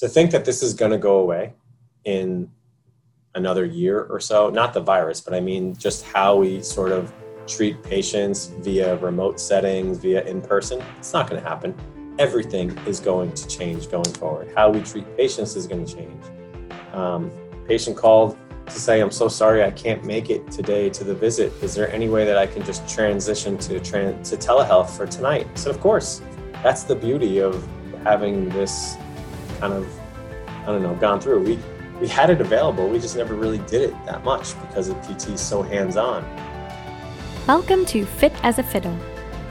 to think that this is going to go away in another year or so, not the virus, but I mean just how we sort of treat patients via remote settings, via in person, it's not going to happen. Everything is going to change going forward. How we treat patients is going to change. Um, patient called to say, I'm so sorry I can't make it today to the visit. Is there any way that I can just transition to, tran- to telehealth for tonight? So, of course, that's the beauty of having this kind of, I don't know, gone through. We, we had it available, we just never really did it that much because of PT so hands on. Welcome to Fit as a Fiddle.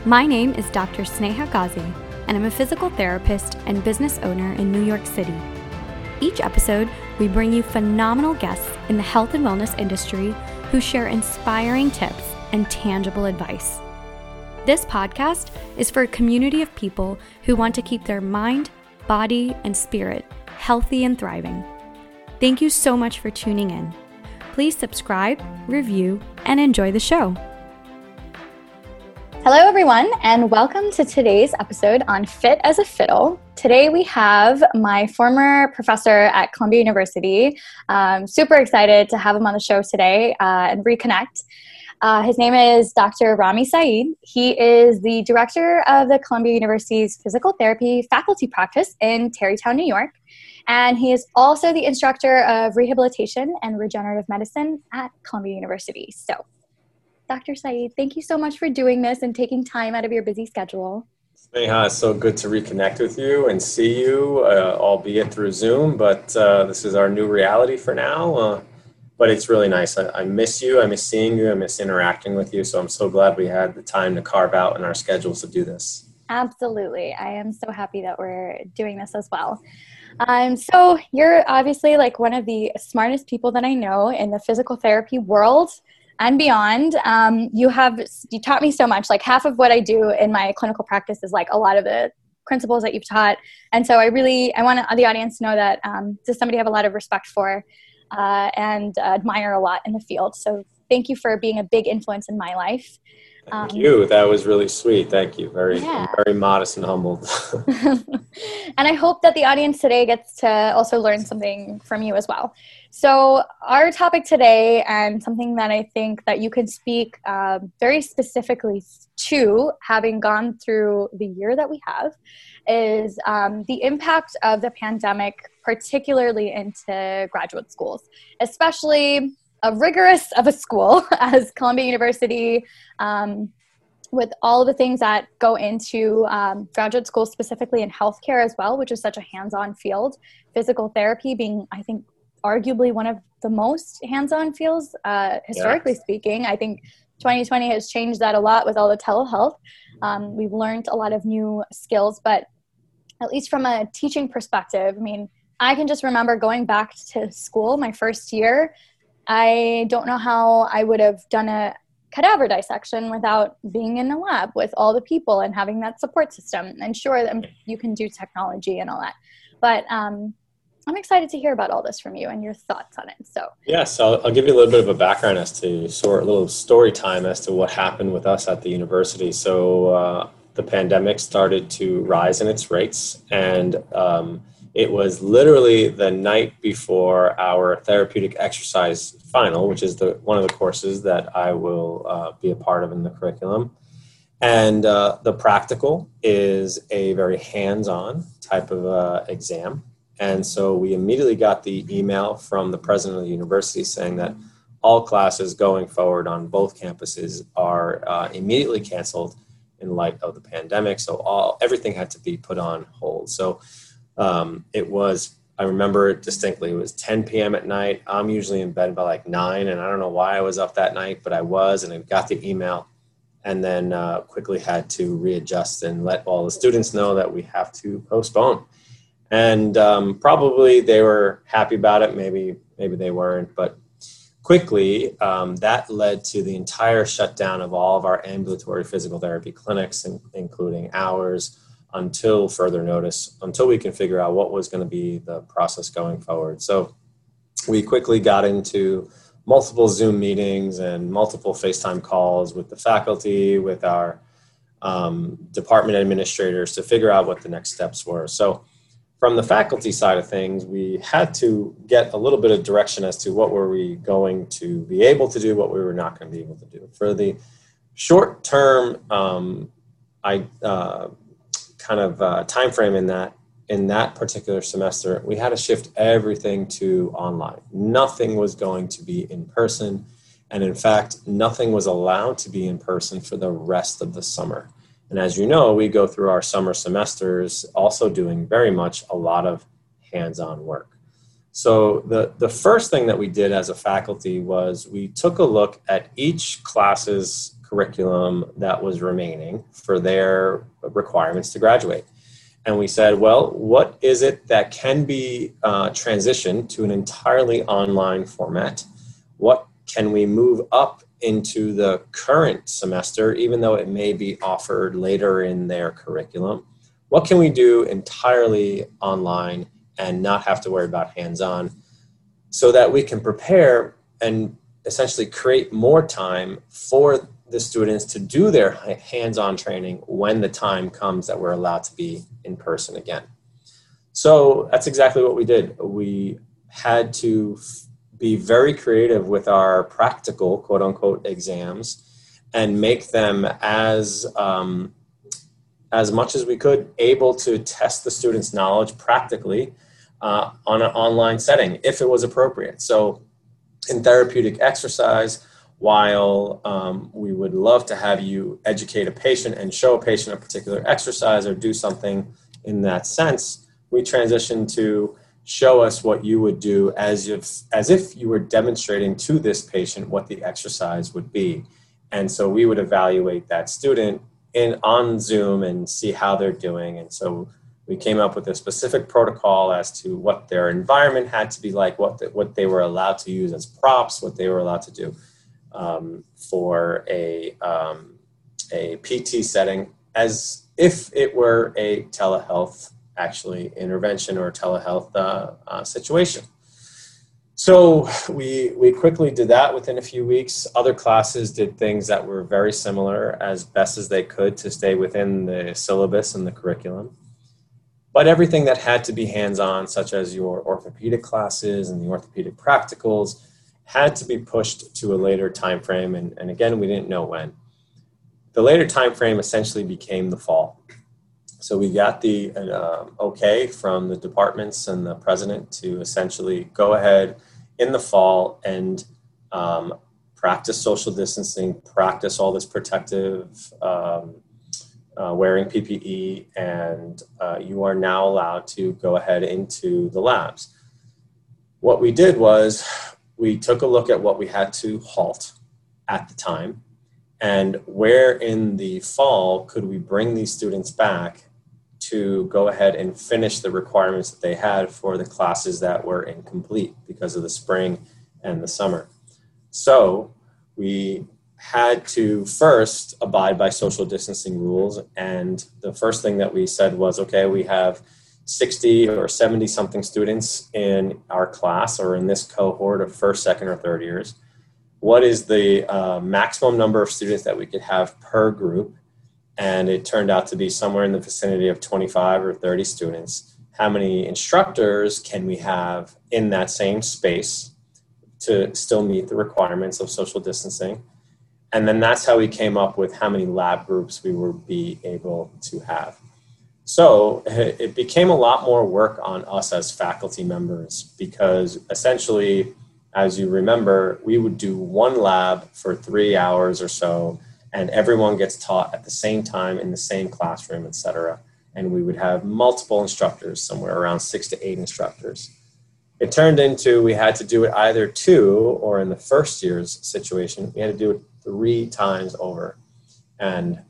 My name is Dr. Sneha Ghazi, and I'm a physical therapist and business owner in New York City. Each episode, we bring you phenomenal guests in the health and wellness industry who share inspiring tips and tangible advice. This podcast is for a community of people who want to keep their mind, body, and spirit healthy and thriving. Thank you so much for tuning in. Please subscribe, review, and enjoy the show. Hello, everyone, and welcome to today's episode on Fit as a Fiddle. Today, we have my former professor at Columbia University. Um, super excited to have him on the show today uh, and reconnect. Uh, his name is Dr. Rami Saeed. He is the director of the Columbia University's physical therapy faculty practice in Tarrytown, New York. And he is also the instructor of rehabilitation and regenerative medicine at Columbia University. So, Dr. Saeed, thank you so much for doing this and taking time out of your busy schedule. Sneha, it's so good to reconnect with you and see you, uh, albeit through Zoom, but uh, this is our new reality for now. But it's really nice. I, I, miss you. I miss seeing you. I miss interacting with you. So I'm so glad we had the time to carve out in our schedules to do this. Absolutely. I am so happy that we're doing this as well. Um, so you're obviously like one of the smartest people that I know in the physical therapy world and beyond. Um, you have you taught me so much. Like half of what I do in my clinical practice is like a lot of the principles that you've taught. And so I really I want the audience to know that um, is somebody have a lot of respect for uh, and admire a lot in the field. So thank you for being a big influence in my life. Thank um, you. That was really sweet. Thank you. Very, yeah. very modest and humbled. and I hope that the audience today gets to also learn something from you as well. So, our topic today, and something that I think that you can speak uh, very specifically to, having gone through the year that we have, is um, the impact of the pandemic, particularly into graduate schools, especially a rigorous of a school as Columbia University, um, with all the things that go into um, graduate school, specifically in healthcare as well, which is such a hands on field. Physical therapy being, I think, arguably one of the most hands on fields, uh, historically yeah. speaking. I think 2020 has changed that a lot with all the telehealth. Um, we've learned a lot of new skills, but at least from a teaching perspective, I mean, I can just remember going back to school my first year I don't know how I would have done a cadaver dissection without being in the lab with all the people and having that support system. And sure, you can do technology and all that. But um, I'm excited to hear about all this from you and your thoughts on it. So, yes, I'll, I'll give you a little bit of a background as to sort a little story time as to what happened with us at the university. So, uh, the pandemic started to rise in its rates, and um, it was literally the night before our therapeutic exercise final, which is the one of the courses that I will uh, be a part of in the curriculum. And uh, the practical is a very hands-on type of uh, exam. And so we immediately got the email from the president of the university saying that all classes going forward on both campuses are uh, immediately canceled in light of the pandemic. So all everything had to be put on hold. So um, it was I remember it distinctly. It was 10 p.m. at night. I'm usually in bed by like nine, and I don't know why I was up that night, but I was, and I got the email, and then uh, quickly had to readjust and let all the students know that we have to postpone. And um, probably they were happy about it. Maybe maybe they weren't, but quickly um, that led to the entire shutdown of all of our ambulatory physical therapy clinics, including ours until further notice, until we can figure out what was going to be the process going forward. So we quickly got into multiple Zoom meetings and multiple FaceTime calls with the faculty, with our um, department administrators to figure out what the next steps were. So from the faculty side of things, we had to get a little bit of direction as to what were we going to be able to do, what we were not going to be able to do. For the short term, um, I uh, kind of uh, time frame in that in that particular semester, we had to shift everything to online. Nothing was going to be in person, and in fact, nothing was allowed to be in person for the rest of the summer. And as you know, we go through our summer semesters also doing very much a lot of hands on work. So, the, the first thing that we did as a faculty was we took a look at each class's curriculum that was remaining for their requirements to graduate. And we said, well, what is it that can be uh, transitioned to an entirely online format? What can we move up into the current semester, even though it may be offered later in their curriculum? What can we do entirely online and not have to worry about hands on so that we can prepare and essentially create more time for the students to do their hands on training when the time comes that we're allowed to be in person again? So that's exactly what we did. We had to be very creative with our practical quote unquote exams and make them as um, as much as we could able to test the students knowledge practically uh, on an online setting if it was appropriate so in therapeutic exercise while um, we would love to have you educate a patient and show a patient a particular exercise or do something in that sense we transition to show us what you would do as if as if you were demonstrating to this patient what the exercise would be. And so we would evaluate that student in on zoom and see how they're doing. And so we came up with a specific protocol as to what their environment had to be like what the, what they were allowed to use as props what they were allowed to do um, for a um, a pt setting as if it were a telehealth actually intervention or telehealth uh, uh, situation. So we we quickly did that within a few weeks. Other classes did things that were very similar as best as they could to stay within the syllabus and the curriculum. But everything that had to be hands-on, such as your orthopedic classes and the orthopedic practicals, had to be pushed to a later time frame. And, and again, we didn't know when. The later time frame essentially became the fall. So we got the uh, okay from the departments and the president to essentially go ahead in the fall and um, practice social distancing, practice all this protective um, uh, wearing PPE, and uh, you are now allowed to go ahead into the labs. What we did was we took a look at what we had to halt at the time and where in the fall could we bring these students back to go ahead and finish the requirements that they had for the classes that were incomplete because of the spring and the summer. So we had to first abide by social distancing rules. And the first thing that we said was okay, we have 60 or 70 something students in our class or in this cohort of first, second, or third years. What is the uh, maximum number of students that we could have per group? and it turned out to be somewhere in the vicinity of 25 or 30 students. How many instructors can we have in that same space to still meet the requirements of social distancing? And then that's how we came up with how many lab groups we would be able to have. So it became a lot more work on us as faculty members because essentially, as you remember, we would do one lab for three hours or so and everyone gets taught at the same time in the same classroom, etc. And we would have multiple instructors, somewhere around six to eight instructors. It turned into we had to do it either two, or in the first year's situation, we had to do it three times over. And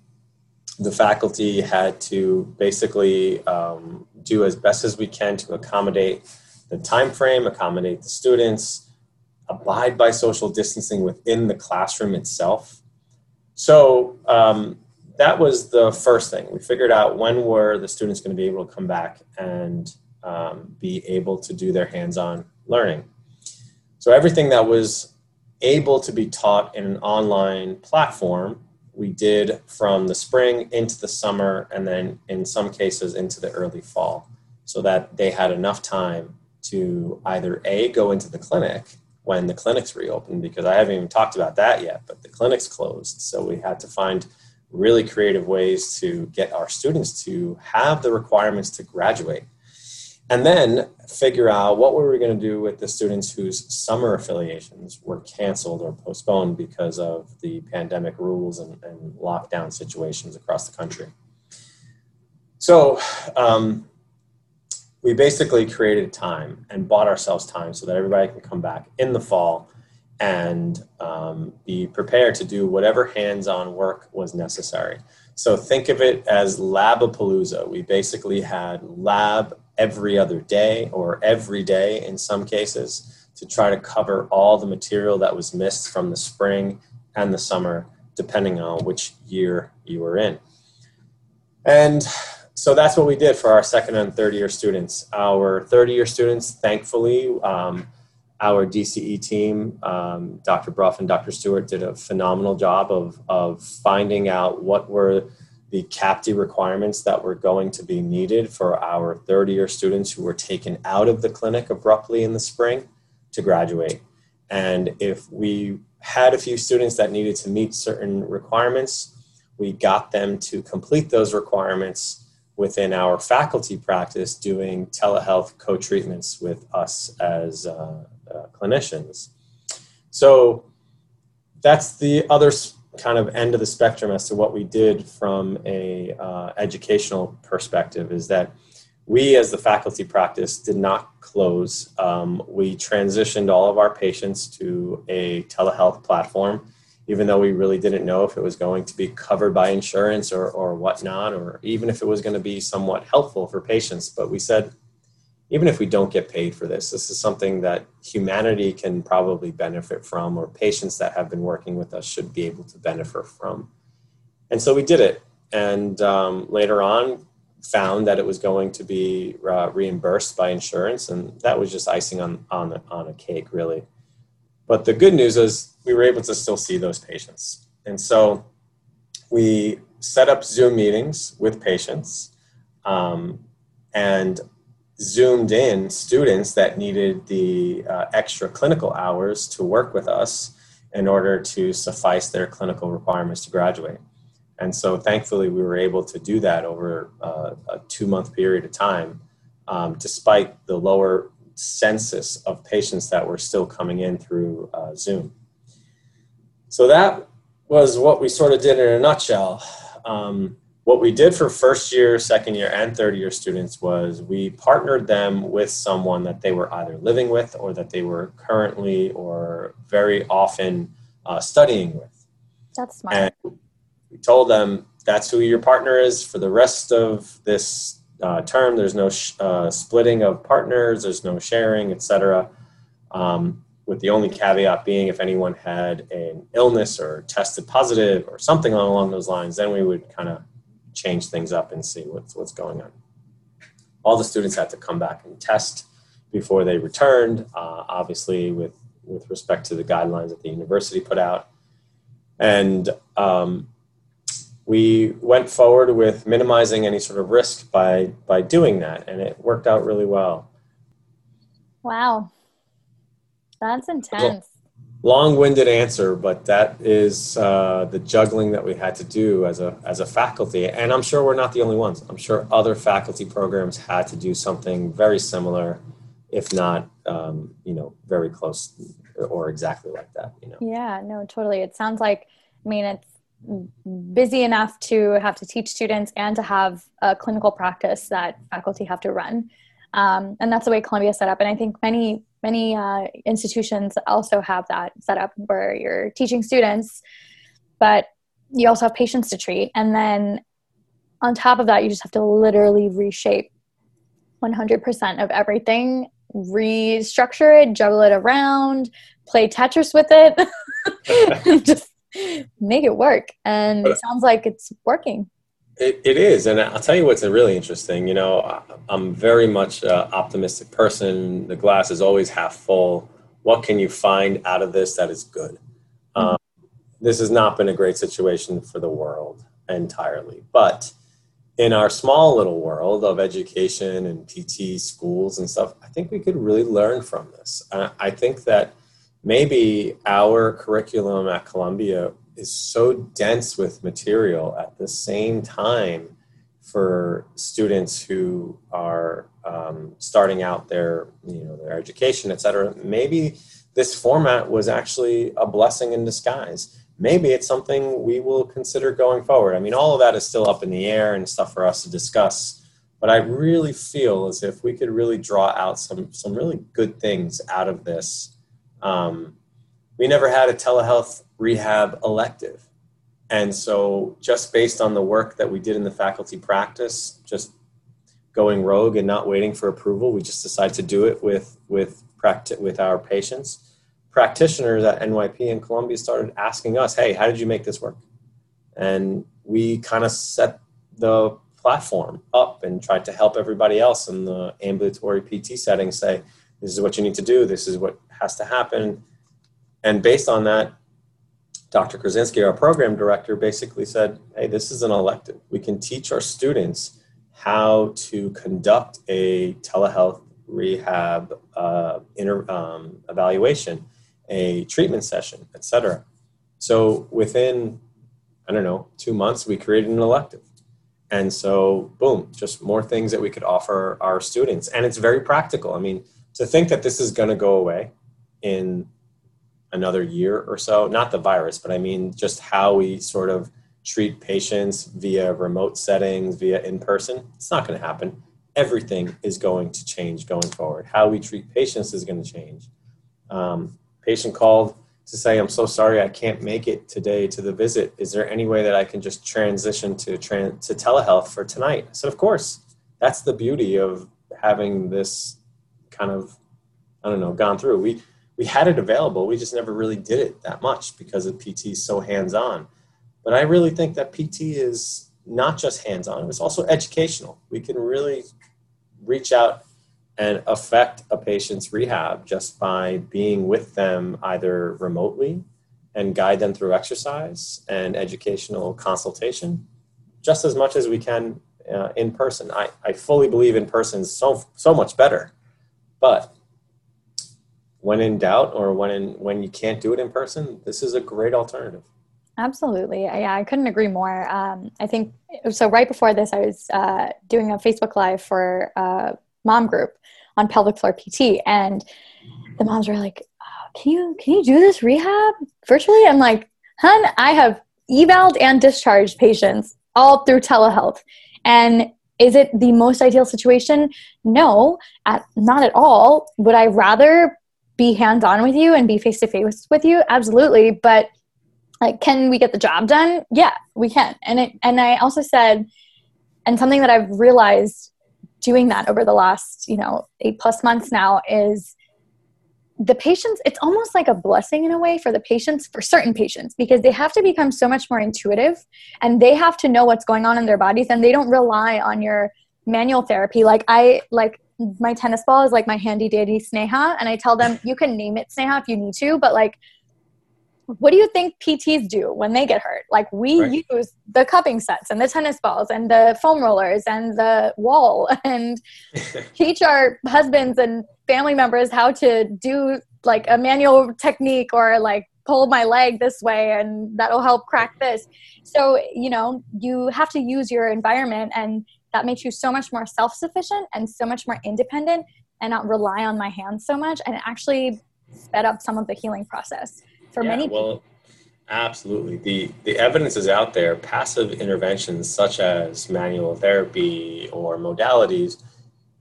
the faculty had to basically um, do as best as we can to accommodate the time frame, accommodate the students, abide by social distancing within the classroom itself so um, that was the first thing. We figured out when were the students going to be able to come back and um, be able to do their hands-on learning. So everything that was able to be taught in an online platform, we did from the spring into the summer, and then in some cases into the early fall. so that they had enough time to either A, go into the clinic when the clinics reopened, because I haven't even talked about that yet, but the clinics closed. So we had to find really creative ways to get our students to have the requirements to graduate. And then figure out what were we going to do with the students whose summer affiliations were canceled or postponed because of the pandemic rules and, and lockdown situations across the country. So um, we basically created time and bought ourselves time so that everybody can come back in the fall and um, be prepared to do whatever hands-on work was necessary. So think of it as Labapalooza. We basically had lab every other day or every day in some cases to try to cover all the material that was missed from the spring and the summer, depending on which year you were in. And so that's what we did for our second and third year students. Our third year students, thankfully, um, our DCE team, um, Dr. Bruff and Dr. Stewart, did a phenomenal job of, of finding out what were the CAPTE requirements that were going to be needed for our third year students who were taken out of the clinic abruptly in the spring to graduate. And if we had a few students that needed to meet certain requirements, we got them to complete those requirements within our faculty practice doing telehealth co-treatments with us as uh, uh, clinicians. So that's the other kind of end of the spectrum as to what we did from a uh, educational perspective is that we as the faculty practice did not close. Um, we transitioned all of our patients to a telehealth platform even though we really didn't know if it was going to be covered by insurance or, or whatnot or even if it was going to be somewhat helpful for patients. But we said even if we don't get paid for this, this is something that humanity can probably benefit from, or patients that have been working with us should be able to benefit from. And so we did it. And um, later on, found that it was going to be uh, reimbursed by insurance, and that was just icing on, on, on a cake, really. But the good news is we were able to still see those patients. And so we set up Zoom meetings with patients. Um, and zoomed in students that needed the uh, extra clinical hours to work with us in order to suffice their clinical requirements to graduate. And so thankfully, we were able to do that over uh, a two month period of time, um, despite the lower census of patients that were still coming in through uh, Zoom. So that was what we sort of did in a nutshell. Um, what we did for first year, second year, and third year students was we partnered them with someone that they were either living with or that they were currently or very often uh, studying with. That's smart. And we told them that's who your partner is for the rest of this uh, term. There's no sh- uh, splitting of partners, there's no sharing, etc. Um, with the only caveat being if anyone had an illness or tested positive or something along those lines, then we would kind of change things up and see what's what's going on. All the students had to come back and test before they returned, uh, obviously with with respect to the guidelines that the university put out, and um, we went forward with minimizing any sort of risk by by doing that, and it worked out really well. Wow, that's intense long-winded answer, but that is uh, the juggling that we had to do as a as a faculty, and I'm sure we're not the only ones. I'm sure other faculty programs had to do something very similar, if not, um, you know, very close or exactly like that. You know. Yeah. No. Totally. It sounds like. I mean, it's busy enough to have to teach students and to have a clinical practice that faculty have to run. Um, and that's the way Columbia set up. And I think many many uh, institutions also have that set up where you're teaching students, but you also have patients to treat. And then on top of that, you just have to literally reshape 100% of everything, restructure it, juggle it around, play Tetris with it, just make it work. And it sounds like it's working. It, it is, and I'll tell you what's really interesting. You know, I'm very much an optimistic person. The glass is always half full. What can you find out of this that is good? Mm-hmm. Um, this has not been a great situation for the world entirely, but in our small little world of education and PT schools and stuff, I think we could really learn from this. I think that maybe our curriculum at Columbia is so dense with material at the same time for students who are um, starting out their you know their education et cetera maybe this format was actually a blessing in disguise. Maybe it's something we will consider going forward. I mean all of that is still up in the air and stuff for us to discuss but i really feel as if we could really draw out some some really good things out of this um, we never had a telehealth rehab elective and so, just based on the work that we did in the faculty practice, just going rogue and not waiting for approval, we just decided to do it with with practi- with our patients. Practitioners at NYP and Columbia started asking us, "Hey, how did you make this work?" And we kind of set the platform up and tried to help everybody else in the ambulatory PT setting say, "This is what you need to do. This is what has to happen." And based on that, Dr. Krasinski, our program director, basically said, hey, this is an elective. We can teach our students how to conduct a telehealth rehab uh, inter, um, evaluation, a treatment session, etc. So within, I don't know, two months, we created an elective. And so, boom, just more things that we could offer our students. And it's very practical. I mean, to think that this is going to go away in another year or so. Not the virus, but I mean just how we sort of treat patients via remote settings, via in person. It's not going to happen. Everything is going to change going forward. How we treat patients is going to change. Um, patient called to say, I'm so sorry I can't make it today to the visit. Is there any way that I can just transition to, tran- to telehealth for tonight? Said, Of course. That's the beauty of having this kind of, I don't know, gone through. We, we had it available. We just never really did it that much because of PT so hands on. But I really think that PT is not just hands on, it's also educational. We can really reach out and affect a patient's rehab just by being with them either remotely and guide them through exercise and educational consultation just as much as we can uh, in person. I, I fully believe in person is so, so much better. But when in doubt or when in, when you can't do it in person, this is a great alternative. Absolutely. Yeah, I couldn't agree more. Um, I think so. Right before this, I was uh, doing a Facebook Live for a mom group on pelvic floor PT, and the moms were like, oh, "Can you can you do this rehab virtually?" I'm like, "Hun, I have evaled and discharged patients all through telehealth, and is it the most ideal situation? No, at, not at all. Would I rather be hands on with you and be face to face with you absolutely. But like can we get the job done? Yeah we can. And it and i also said and something that i've realized doing that over the last you know eight plus months now is the patients it's almost like a blessing in a way for the patients for certain patients because they have to become so much more intuitive and they have to know what's going on in their bodies and they don't rely on your manual therapy. Like i like my tennis ball is like my handy dandy Sneha, and I tell them you can name it Sneha if you need to, but like, what do you think PTs do when they get hurt? Like, we right. use the cupping sets and the tennis balls and the foam rollers and the wall and teach our husbands and family members how to do like a manual technique or like pull my leg this way and that'll help crack this. So, you know, you have to use your environment and that makes you so much more self-sufficient and so much more independent and not rely on my hands so much and it actually sped up some of the healing process for yeah, many people. Well, absolutely. The the evidence is out there. Passive interventions such as manual therapy or modalities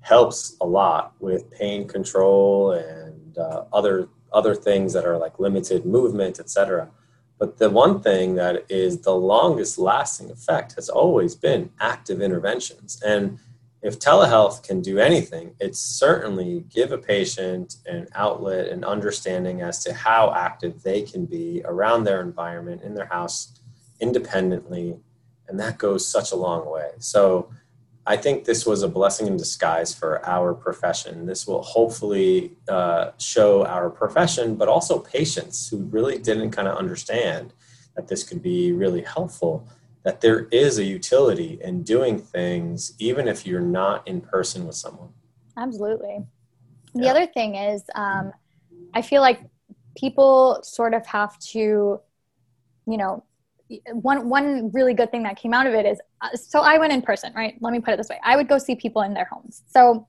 helps a lot with pain control and uh, other other things that are like limited movement, etc. But the one thing that is the longest lasting effect has always been active interventions. And if telehealth can do anything, it's certainly give a patient an outlet and understanding as to how active they can be around their environment in their house independently. And that goes such a long way. So I think this was a blessing in disguise for our profession. This will hopefully uh, show our profession, but also patients who really didn't kind of understand that this could be really helpful. that there is a utility in doing things even if you're not in person with someone. Absolutely. The yeah. other thing is, um, I feel like people sort of have to, you know, one one really good thing that came out of it is uh, so I went in person, right? Let me put it this way: I would go see people in their homes. So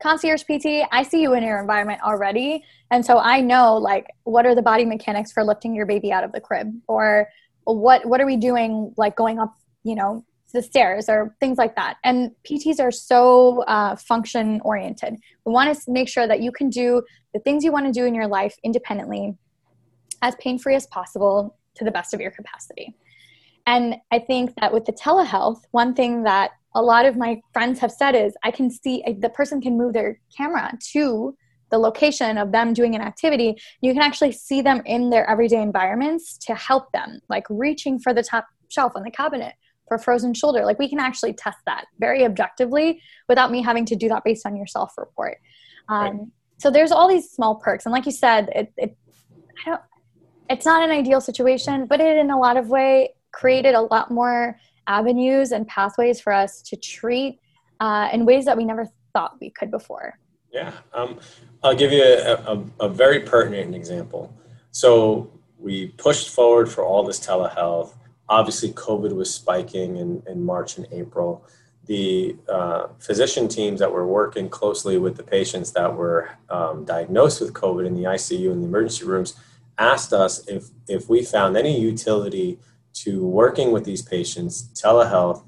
concierge PT, I see you in your environment already, and so I know like what are the body mechanics for lifting your baby out of the crib, or what what are we doing like going up, you know, the stairs or things like that. And PTs are so uh, function oriented. We want to make sure that you can do the things you want to do in your life independently, as pain free as possible, to the best of your capacity. And I think that with the telehealth, one thing that a lot of my friends have said is I can see the person can move their camera to the location of them doing an activity. You can actually see them in their everyday environments to help them, like reaching for the top shelf on the cabinet for frozen shoulder. Like we can actually test that very objectively without me having to do that based on your self report. Um, right. So there's all these small perks, and like you said, it, it I don't it's not an ideal situation, but it in a lot of way created a lot more avenues and pathways for us to treat uh, in ways that we never thought we could before. Yeah, um, I'll give you a, a, a, very pertinent example. So we pushed forward for all this telehealth. Obviously, COVID was spiking in, in March and April. The uh, physician teams that were working closely with the patients that were um, diagnosed with COVID in the ICU and the emergency rooms asked us if, if we found any utility to working with these patients, telehealth,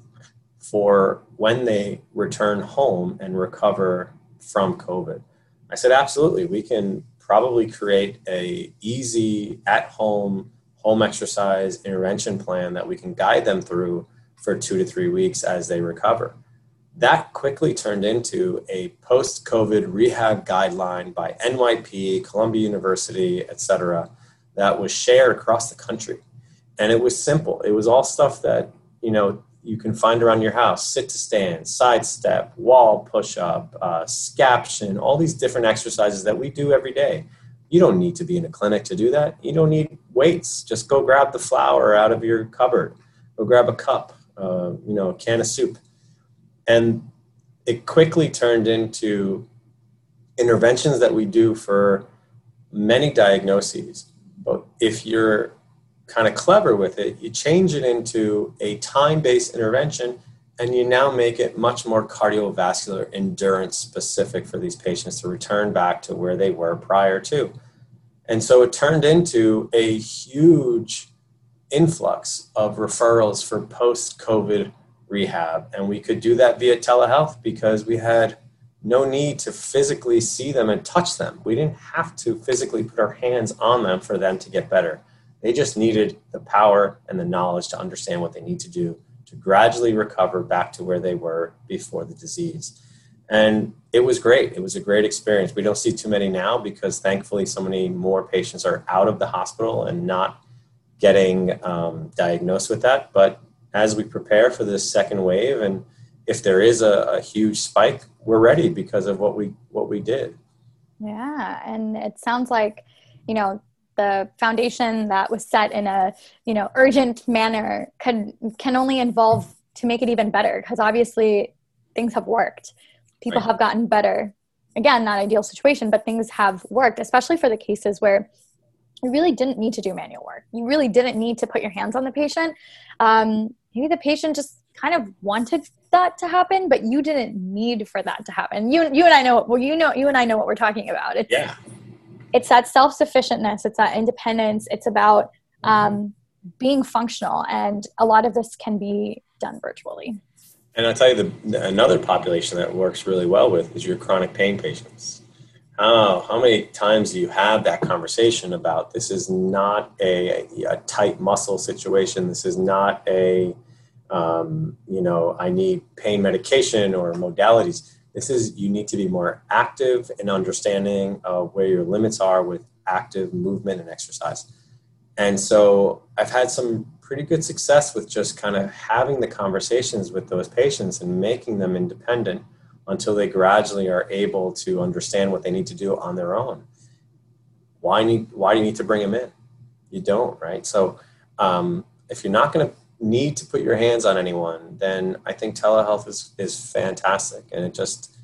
for when they return home and recover from COVID. I said, absolutely. We can probably create a easy at home home exercise intervention plan that we can guide them through for two to three weeks as they recover. That quickly turned into a post COVID rehab guideline by NYP, Columbia University, et cetera, that was shared across the country. And it was simple. It was all stuff that, you know, you can find around your house sit to stand, side step, wall push up, uh, scaption, all these different exercises that we do every day. You don't need to be in a clinic to do that. You don't need weights. Just go grab the flour out of your cupboard, go grab a cup, uh, you know, a can of soup. And it quickly turned into interventions that we do for many diagnoses but if you're kind of clever with it, you change it into a time based intervention and you now make it much more cardiovascular endurance specific for these patients to return back to where they were prior to. And so it turned into a huge influx of referrals for post COVID rehab. And we could do that via telehealth because we had no need to physically see them and touch them. We didn't have to physically put our hands on them for them to get better. They just needed the power and the knowledge to understand what they need to do to gradually recover back to where they were before the disease. And it was great. It was a great experience. We don't see too many now because thankfully so many more patients are out of the hospital and not getting um, diagnosed with that. But as we prepare for this second wave and if there is a, a huge spike, we're ready because of what we what we did. Yeah, and it sounds like you know the foundation that was set in a you know urgent manner can can only involve to make it even better because obviously things have worked people right. have gotten better again not ideal situation but things have worked especially for the cases where you really didn't need to do manual work you really didn't need to put your hands on the patient um, maybe the patient just kind of wanted that to happen, but you didn't need for that to happen. You you and I know well you know you and I know what we're talking about. It's, yeah. It's that self sufficientness. It's that independence. It's about um, being functional, and a lot of this can be done virtually. And I'll tell you the another population that works really well with is your chronic pain patients. How how many times do you have that conversation about this is not a, a tight muscle situation. This is not a um, you know, I need pain medication or modalities. This is, you need to be more active in understanding of where your limits are with active movement and exercise. And so I've had some pretty good success with just kind of having the conversations with those patients and making them independent until they gradually are able to understand what they need to do on their own. Why need? Why do you need to bring them in? You don't, right? So um, if you're not going to need to put your hands on anyone, then I think telehealth is, is fantastic. And it just,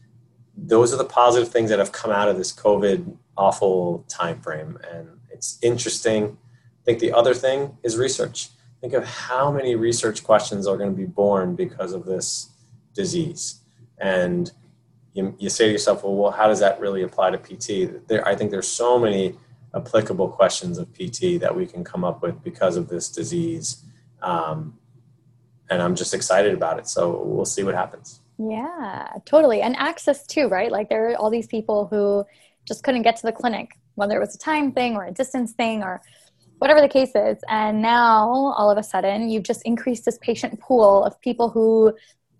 those are the positive things that have come out of this COVID awful time frame. And it's interesting. I think the other thing is research. Think of how many research questions are going to be born because of this disease. And you, you say to yourself, well, well, how does that really apply to PT? There, I think there's so many applicable questions of PT that we can come up with because of this disease. Um, and I'm just excited about it. So we'll see what happens. Yeah, totally. And access too, right? Like there are all these people who just couldn't get to the clinic, whether it was a time thing or a distance thing or whatever the case is. And now all of a sudden you've just increased this patient pool of people who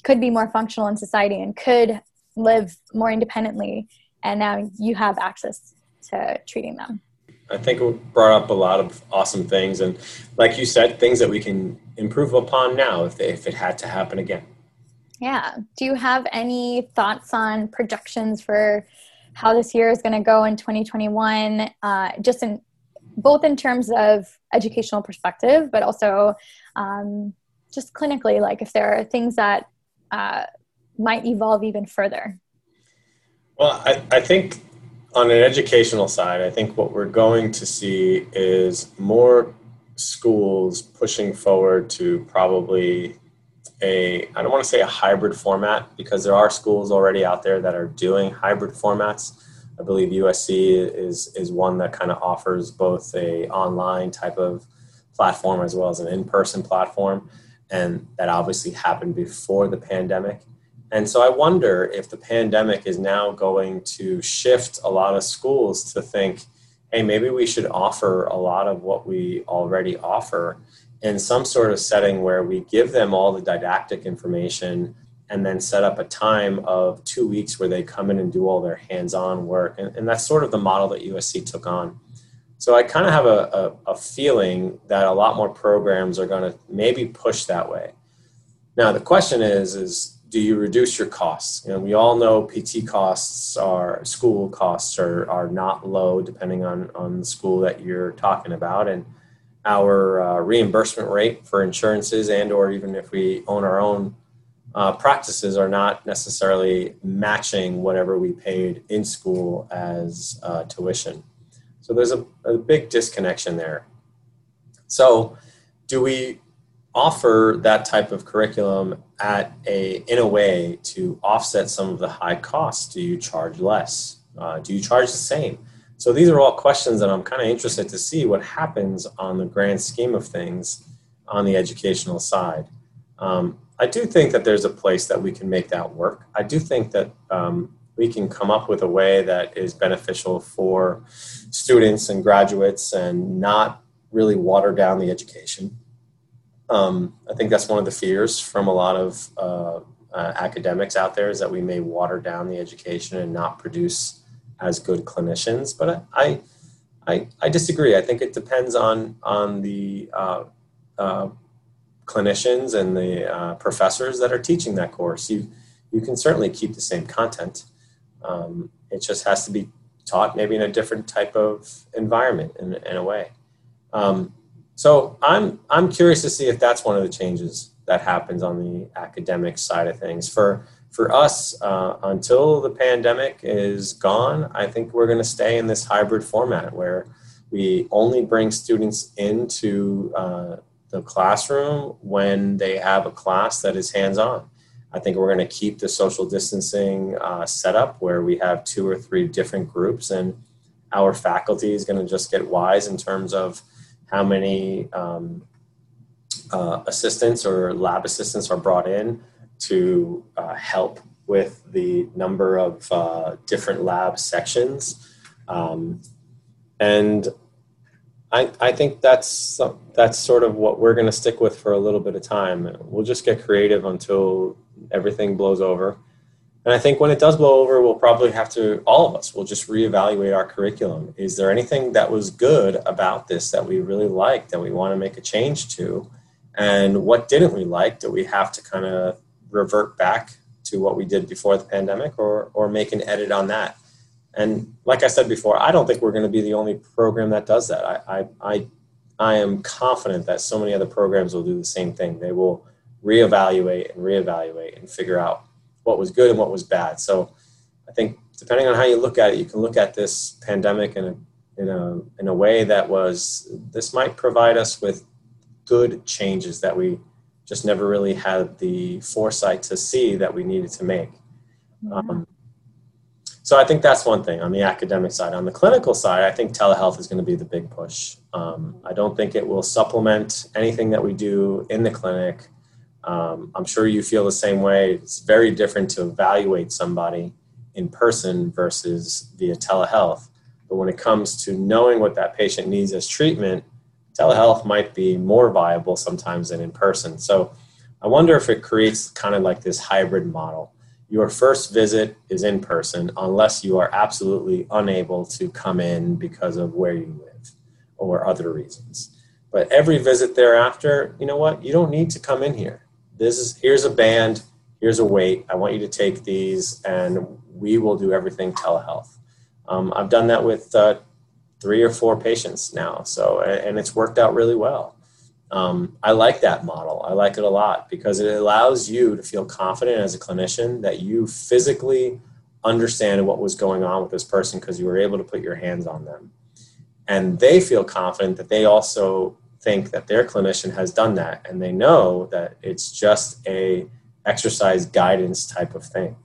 could be more functional in society and could live more independently. And now you have access to treating them. I think it brought up a lot of awesome things. And like you said, things that we can improve upon now if, they, if it had to happen again. Yeah. Do you have any thoughts on projections for how this year is going to go in 2021? Uh, just in both in terms of educational perspective, but also um, just clinically, like if there are things that uh, might evolve even further. Well, I, I think on an educational side, I think what we're going to see is more schools pushing forward to probably a I don't want to say a hybrid format because there are schools already out there that are doing hybrid formats. I believe USC is is one that kind of offers both a online type of platform as well as an in-person platform and that obviously happened before the pandemic. And so I wonder if the pandemic is now going to shift a lot of schools to think, hey, maybe we should offer a lot of what we already offer in some sort of setting where we give them all the didactic information and then set up a time of two weeks where they come in and do all their hands-on work. And, and that's sort of the model that usc took on. So i kind of have a, a, a feeling that a lot more programs are going to maybe push that way. Now the question is is do you reduce your costs? You know, we all know PT costs are school costs are, are not low depending on, on the school that you're talking about. And our uh, reimbursement rate for insurances and or even if we own our own uh, practices are not necessarily matching whatever we paid in school as uh, tuition. So there's a, a big disconnection there. So do we offer that type of curriculum at a in a way to offset some of the high costs? Do you charge less? Uh, do you charge the same? So these are all questions that I'm kind of interested to see what happens on the grand scheme of things on the educational side. Um, I do think that there's a place that we can make that work. I do think that um, we can come up with a way that is beneficial for students and graduates and not really water down the education. Um, I think that's one of the fears from a lot of uh, uh, academics out there is that we may water down the education and not produce as good clinicians. But I, I, I disagree. I think it depends on on the uh, uh, clinicians and the uh, professors that are teaching that course. You you can certainly keep the same content. Um, it just has to be taught maybe in a different type of environment in, in a way. Um, so I'm I'm curious to see if that's one of the changes that happens on the academic side of things. For for us, uh, until the pandemic is gone, I think we're going to stay in this hybrid format where we only bring students into uh, the classroom when they have a class that is hands on. I think we're going to keep the social distancing uh, setup where we have two or three different groups, and our faculty is going to just get wise in terms of how many um, uh, assistants or lab assistants are brought in to uh, help with the number of uh, different lab sections. Um, and I, I think that's that's sort of what we're going to stick with for a little bit of time. We'll just get creative until everything blows over. And I think when it does blow over, we'll probably have to, all of us, will just reevaluate our curriculum. Is there anything that was good about this that we really liked that we want to make a change to? And what didn't we like that we have to kind of revert back to what we did before the pandemic or, or make an edit on that. And like I said before, I don't think we're going to be the only program that does that. I, I, I I am confident that so many other programs will do the same thing. They will reevaluate and reevaluate and figure out what was good and what was bad. So I think depending on how you look at it, you can look at this pandemic in a in a in a way that was this might provide us with good changes that we just never really had the foresight to see that we needed to make. Yeah. Um, so I think that's one thing on the academic side. On the clinical side, I think telehealth is going to be the big push. Um, I don't think it will supplement anything that we do in the clinic. Um, I'm sure you feel the same way. It's very different to evaluate somebody in person versus via telehealth. But when it comes to knowing what that patient needs as treatment, telehealth might be more viable sometimes than in person. So I wonder if it creates kind of like this hybrid model. Your first visit is in person unless you are absolutely unable to come in because of where you live or other reasons. But every visit thereafter, you know what? You don't need to come in here. This is here's a band, here's a weight. I want you to take these, and we will do everything telehealth. Um, I've done that with uh, three or four patients now. So, and it's worked out really well. Um, I like that model. I like it a lot because it allows you to feel confident as a clinician that you physically understand what was going on with this person because you were able to put your hands on them. And they feel confident that they also think that their clinician has done that and they know that it's just a exercise guidance type of thing.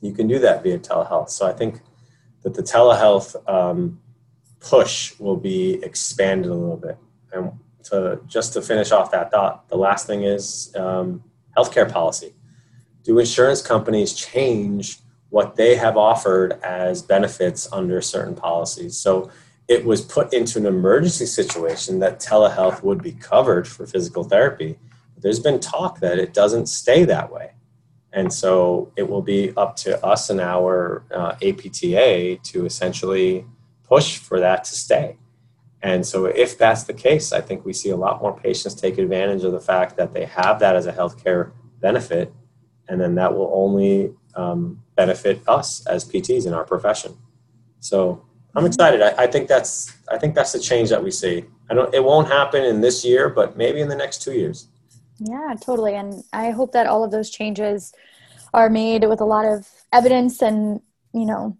You can do that via telehealth. So I think that the telehealth um, push will be expanded a little bit. And to just to finish off that thought, the last thing is um, healthcare policy. Do insurance companies change what they have offered as benefits under certain policies? So it was put into an emergency situation that telehealth would be covered for physical therapy. There's been talk that it doesn't stay that way. And so it will be up to us and our uh, APTA to essentially push for that to stay. And so, if that's the case, I think we see a lot more patients take advantage of the fact that they have that as a healthcare benefit, and then that will only um, benefit us as PTs in our profession. So, I'm excited. I, I, think that's I think that's the change that we see. I don't. It won't happen in this year, but maybe in the next two years. Yeah, totally. And I hope that all of those changes are made with a lot of evidence and you know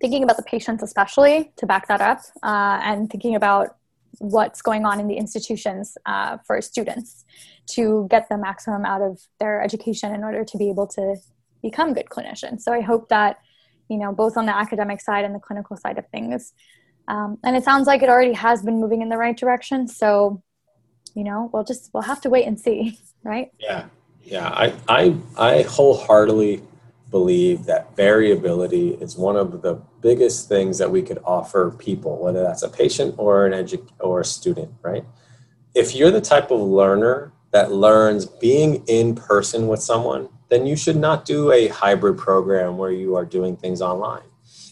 thinking about the patients especially to back that up uh, and thinking about what's going on in the institutions uh, for students to get the maximum out of their education in order to be able to become good clinicians so i hope that you know both on the academic side and the clinical side of things. Um, and it sounds like it already has been moving in the right direction. So you know we'll just we'll have to wait and see right? Yeah. Yeah. I i i wholeheartedly believe that variability is one of the biggest things that we could offer people, whether that's a patient or an edu- or a student, right? If you're the type of learner that learns being in person with someone, then you should not do a hybrid program where you are doing things online.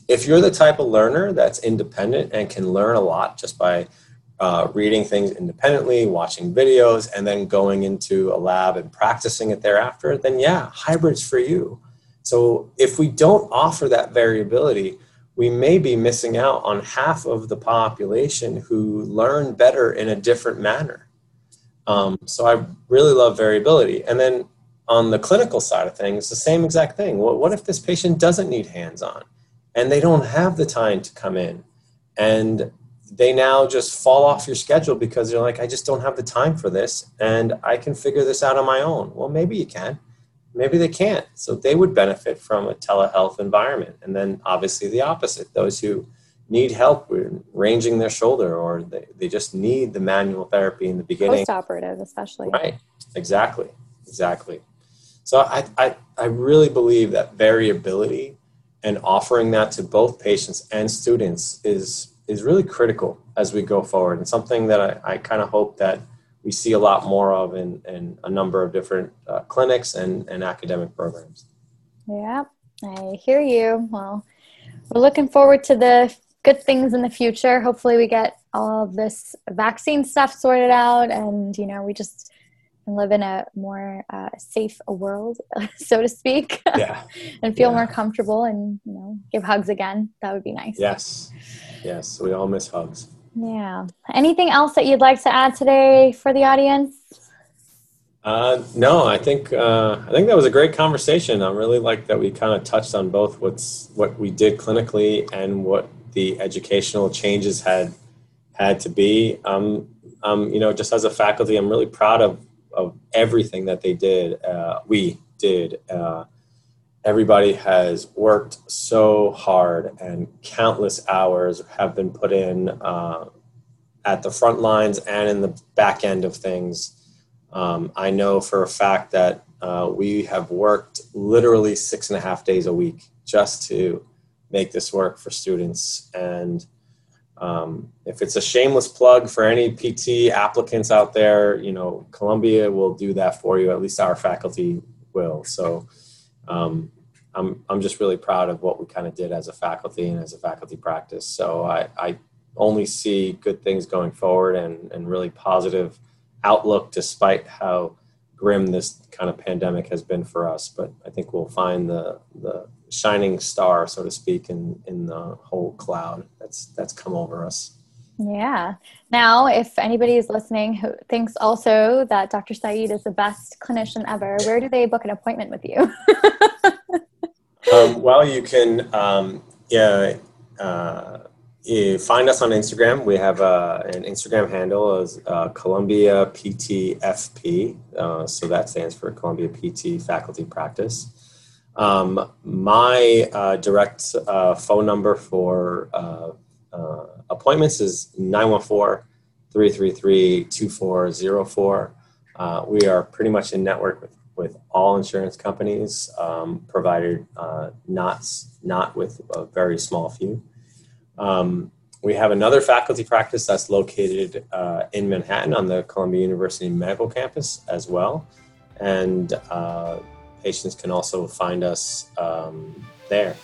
If you're the type of learner that's independent and can learn a lot just by uh, reading things independently, watching videos, and then going into a lab and practicing it thereafter, then yeah, hybrid's for you. So if we don't offer that variability, we may be missing out on half of the population who learn better in a different manner. Um, so I really love variability. And then on the clinical side of things, the same exact thing. What, what if this patient doesn't need hands on and they don't have the time to come in and they now just fall off your schedule because they're like, I just don't have the time for this and I can figure this out on my own. Well, maybe you can maybe they can't. So they would benefit from a telehealth environment. And then obviously the opposite, those who need help ranging their shoulder or they, they just need the manual therapy in the beginning. Post-operative especially. Right, exactly, exactly. So I, I, I really believe that variability and offering that to both patients and students is, is really critical as we go forward and something that I, I kind of hope that – we see a lot more of in, in a number of different uh, clinics and, and academic programs. Yeah, I hear you. Well, we're looking forward to the good things in the future. Hopefully, we get all this vaccine stuff sorted out, and you know, we just can live in a more uh, safe world, so to speak. Yeah. and feel yeah. more comfortable, and you know, give hugs again. That would be nice. Yes. Yes. We all miss hugs. Yeah. Anything else that you'd like to add today for the audience? Uh, no, I think uh, I think that was a great conversation. I really like that we kind of touched on both what's what we did clinically and what the educational changes had had to be. Um, um, you know, just as a faculty, I'm really proud of of everything that they did. Uh, we did. Uh, everybody has worked so hard, and countless hours have been put in uh, at the front lines and in the back end of things. Um, I know for a fact that uh, we have worked literally six and a half days a week just to make this work for students. And um, if it's a shameless plug for any PT applicants out there, you know, Columbia will do that for you. At least our faculty will. So um, I'm, I'm just really proud of what we kind of did as a faculty and as a faculty practice. So I, I only see good things going forward and, and really positive outlook despite how grim this kind of pandemic has been for us. But I think we'll find the, the shining star, so to speak, in, in the whole cloud that's, that's come over us. Yeah. Now, if anybody is listening who thinks also that Dr. Saeed is the best clinician ever, where do they book an appointment with you? um, well, you can, um, yeah, uh, find us on Instagram. We have uh, an Instagram handle as uh, Columbia PTFP. Uh, so that stands for Columbia PT Faculty Practice. Um, my uh, direct uh, phone number for uh, appointments is 914 333 2404. We are pretty much in network with, with all insurance companies, um, provided not, not with a very small few. Um, we have another faculty practice that's located uh, in Manhattan on the Columbia University Medical Campus as well. And uh, patients can also find us um, there.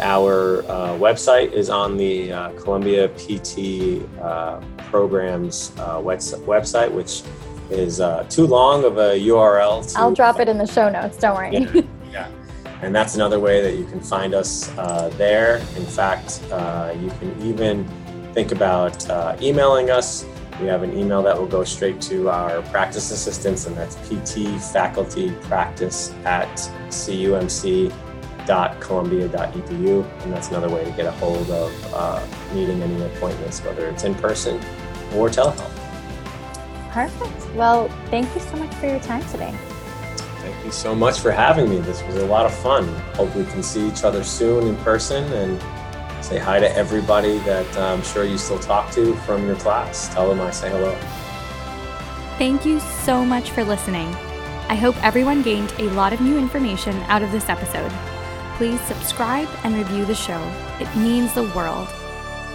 Our uh, website is on the uh, Columbia PT uh, programs uh, website, which is too long of a URL. To I'll drop it in the show notes, don't worry. Yeah. And that's another way that you can find us uh, there. In fact, uh, you can even think about uh, emailing us. We have an email that will go straight to our practice assistants, and that's ptfacultypractice at cumc.columbia.edu. And that's another way to get a hold of uh, meeting any appointments, whether it's in person or telehealth. Perfect. Well, thank you so much for your time today. Thank you so much for having me. This was a lot of fun. Hope we can see each other soon in person and say hi to everybody that uh, I'm sure you still talk to from your class. Tell them I say hello. Thank you so much for listening. I hope everyone gained a lot of new information out of this episode. Please subscribe and review the show. It means the world.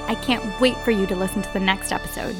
I can't wait for you to listen to the next episode.